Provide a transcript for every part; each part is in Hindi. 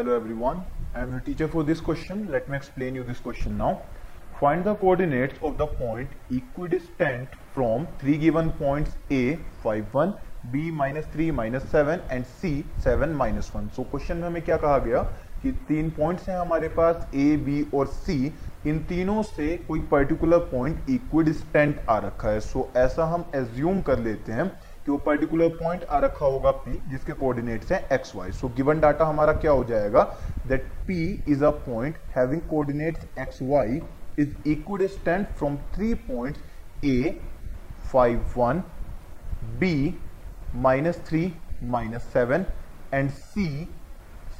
Hello everyone, I am your teacher for this question. Let me explain you this question now. Find the coordinates of the point equidistant from three given points A 5 1, B minus 3 minus 7 and C 7 minus 1. So question में हमें क्या कहा गया कि तीन पॉइंट्स हैं हमारे पास A, B और C इन तीनों से कोई पर्टिकुलर पॉइंट इक्विडिस्टेंट आ रखा है सो so, ऐसा हम एज्यूम कर लेते हैं कि वो पर्टिकुलर पॉइंट आ रखा होगा P, जिसके कोऑर्डिनेट्स हैं x y so given data हमारा क्या हो जाएगा? That P is a point having coordinates x y is equidistant from three points A five one B minus three minus seven and C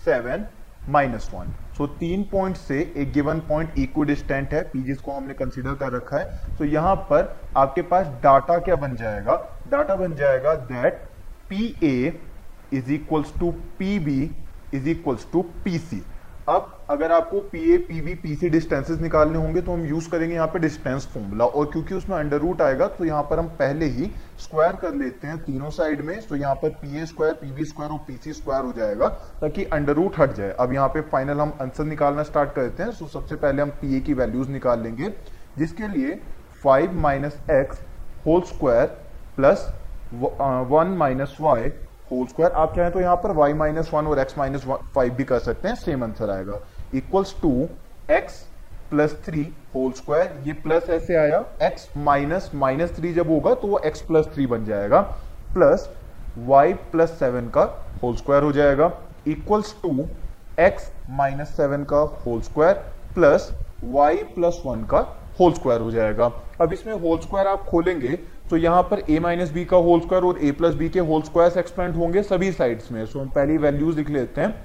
seven minus one so तीन पॉइंट से एक गिवन पॉइंट इक्विडिस्टेंट है। पी जिसको हमने कंसिडर कर रखा है। तो यहाँ पर आपके पास डाटा क्या बन जाएगा? डाटा बन जाएगा that P A is equals to P B is equals to P C अब अगर आपको P A P B P C distances निकालने होंगे तो हम यूज़ करेंगे यहाँ पे डिस्टेंस फॉर्मूला और क्योंकि उसमें अंडर रूट आएगा तो यहाँ पर हम पहले ही स्क्वायर कर लेते हैं तीनों साइड में तो यहाँ पर P A square P B square और पी सी स्क्वायर हो जाएगा ताकि अंडर रूट हट जाए। अब यहाँ पे फाइनल हम आंसर निकालना स्टार्ट करते हैं तो सबसे पहले हम पी ए की वैल्यूज़ निकाल लेंगे, जिसके लिए five minus x whole square plus one minus y whole square. आप चाहें तो यहाँ पर y माइनस वन और x माइनस फाइव भी कर सकते हैं सेम आंसर आएगा। Equals to x plus three whole square ये प्लस ऐसे आया। x माइनस माइनस थ्री जब होगा तो वो x प्लस थ्री बन जाएगा। प्लस y प्लस सेवन का होल स्क्वायर हो जाएगा। Equals to x minus seven का whole square plus y plus one का होल स्क्वायर हो जाएगा। अब इसमें होल स्क्वायर आप खोलेंगे तो यहाँ पर a माइनस बी का होल स्क्वायर और a प्लस बी के होल स्क्वायर एक्सपेंड होंगे सभी साइड्स में। सो हम पहली वैल्यूज़ लिख लेते हैं।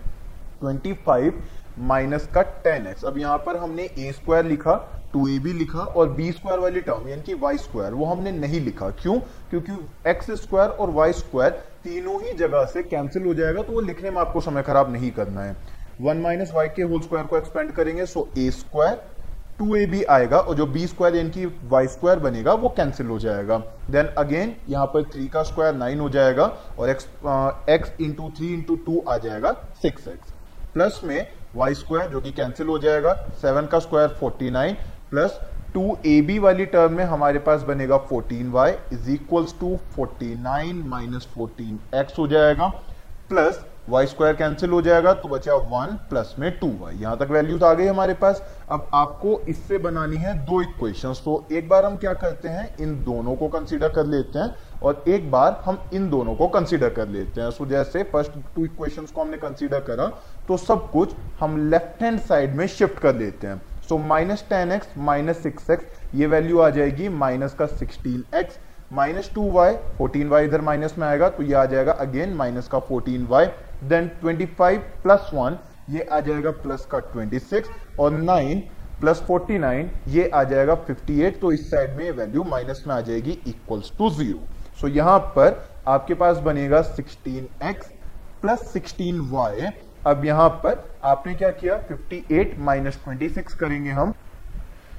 25 माइनस का 10x अब यहाँ पर हमने a स्क्वायर लिखा 2ab लिखा और b स्क्वायर वाली टर्म यानी कि y स्क्वायर वो हमने नहीं लिखा। क्यों? क्योंकि x स्क्वायर और y स्क्वायर तीनों ही जगह से कैंसिल हो जाएगा तो वो लिखने में आपको समय खराब नहीं करना है। वन माइनस वाई के होल स्क्वायर को एक्सपेंड करेंगे so A square two A B आएगा और जो बी स्क्वायर यानी कि वाई स्क्वायर बनेगा, वो कैंसिल हो जाएगा। देन अगेन यहाँ पर थ्री का स्क्वायर नाइन हो जाएगा और x x into three into two आ जाएगा सिक्स एक्स प्लस में वाई स्क्वायर जो कि कैंसिल हो जाएगा सेवन का square forty nine plus two A B वाली टर्म में हमारे पास बनेगा fourteen y is equals to forty nine minus fourteen x हो जाएगा। प्लस वाई स्क्वायर कैंसिल हो जाएगा तो बचा वन प्लस में टू वाई यहाँ तक वैल्यूज़ आ गई हमारे पास। अब आपको इससे बनानी है दो इक्वेशन तो एक बार हम क्या करते हैं, इन दोनों को कंसीडर कर लेते हैं और एक बार हम इन दोनों को कंसीडर कर लेते हैं। सो जैसे फ़र्स्ट टू इक्वेशंस को हमने कंसीडर करा तो सब कुछ हम लेफ़्ट हैंड साइड में शिफ्ट कर लेते हैं। So minus ten x minus six x ये वैल्यू आ जाएगी माइनस का sixteen x minus two y, fourteen y इधर माइनस में आएगा तो ये आ जाएगा अगेन माइनस का fourteen y then 25 plus one ये आ जाएगा प्लस का 26 और नाइन प्लस 49 ये आ जाएगा 58 तो इस साइड में वैल्यू माइनस में आ जाएगी इक्वल्स टू ज़ीरो सो यहाँ पर आपके पास बनेगा 16x प्लस 16y अब यहाँ पर आपने क्या किया? 58 माइनस ट्वेंटी करेंगे हम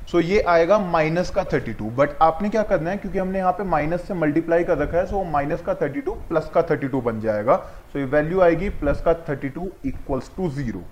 सो ये आएगा माइनस का 32 बट आपने क्या करना है? क्योंकि हमने यहाँ पे माइनस से मल्टीप्लाई कर रखा है सो माइनस का 32 प्लस का 32 बन जाएगा। सो ये वैल्यू आएगी प्लस का 32 टू इक्वल्स टू ज़ीरो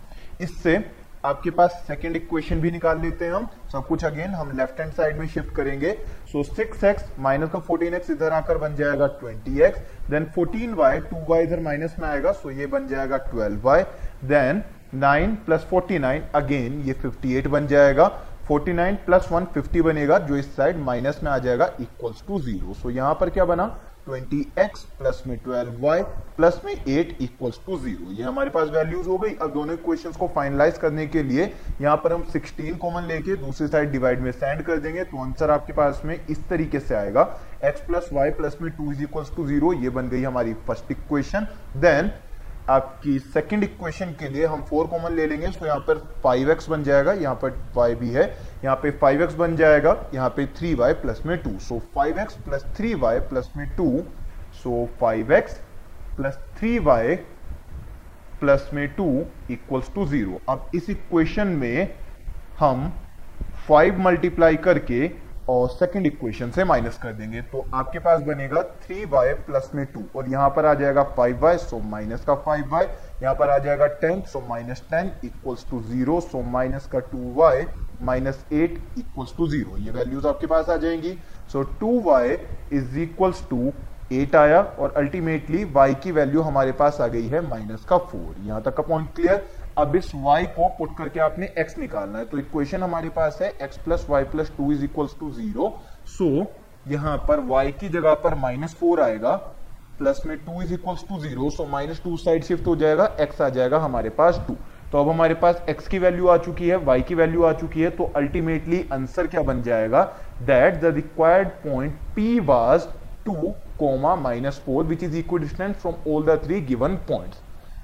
इससे आपके पास सेकेंड इक्वेशन भी निकाल लेते हैं हम। सब कुछ अगेन हम लेफ़्ट हैंड साइड में शिफ्ट करेंगे। सो सिक्स एक्स माइनस का फोर्टीन एक्स इधर आकर बन जाएगा twenty x then fourteen y two y इधर माइनस में आएगा सो so ये बन जाएगा twelve y then nine plus forty nine again ये फिफ्टी एट बन जाएगा। 49 प्लस वन फिफ्टी बनेगा, जो इस साइड माइनस में आ जाएगा इक्वल्स टू ज़ीरो सो यहाँ पर क्या बना? 20x प्लस में 12y प्लस में 8 इक्वल्स टू ज़ीरो ये हमारे पास वैल्यूज़ हो गई। अब दोनों इक्वेशंस को फाइनलाइज करने के लिए यहाँ पर हम 16 कॉमन लेके दूसरी साइड डिवाइड में सेंड कर देंगे। तो आंसर आपके पास में इस तरीके से आएगा। x प्लस वाई प्लस में two is equals to zero बन गई हमारी फ़र्स्ट इक्वेशन देन आपकी सेकंड इक्वेशन के लिए हम फोर कॉमन ले लेंगे तो यहाँ पर फाइव एक्स बन जाएगा, यहाँ पर वाई भी है, यहाँ पे फाइव एक्स बन जाएगा, यहाँ पे थ्री वाई प्लस में two so five x plus three y plus में two so five x plus three y plus में टू इक्वल्स टू ज़ीरो अब इस इक्वेशन में हम फाइव मल्टीप्लाई करके और सेकंड इक्वेशन से माइनस कर देंगे तो आपके पास बनेगा थ्री वाई प्लस में टू और यहाँ पर आ जाएगा फाइव वाई सो माइनस का फाइव वाई यहाँ पर आ जाएगा ten so minus ten equals to zero so minus का two y minus eight equals to zero ये वैल्यूज़ आपके पास आ जाएँगी। So two y is equals to eight आया, और अल्टीमेटली वाई की वैल्यू हमारे पास आ गई है माइनस का फोर यहाँ तक का पॉइंट क्लियर अब इस y को पुट करके आपने x निकालना है। तो इक्वेशन हमारे पास है, x plus y plus two is equal to zero so यहाँ पर y की जगह पर माइनस फोर आएगा प्लस में two is equal to zero so minus two side shift हो जाएगा, x आ जाएगा हमारे पास टू तो अब हमारे पास x की वैल्यू आ चुकी है, y की वैल्यू आ चुकी है तो अल्टीमेटली आंसर क्या बन जाएगा? That the required point p was 2 comma minus 4 which is equidistant from all the three given points.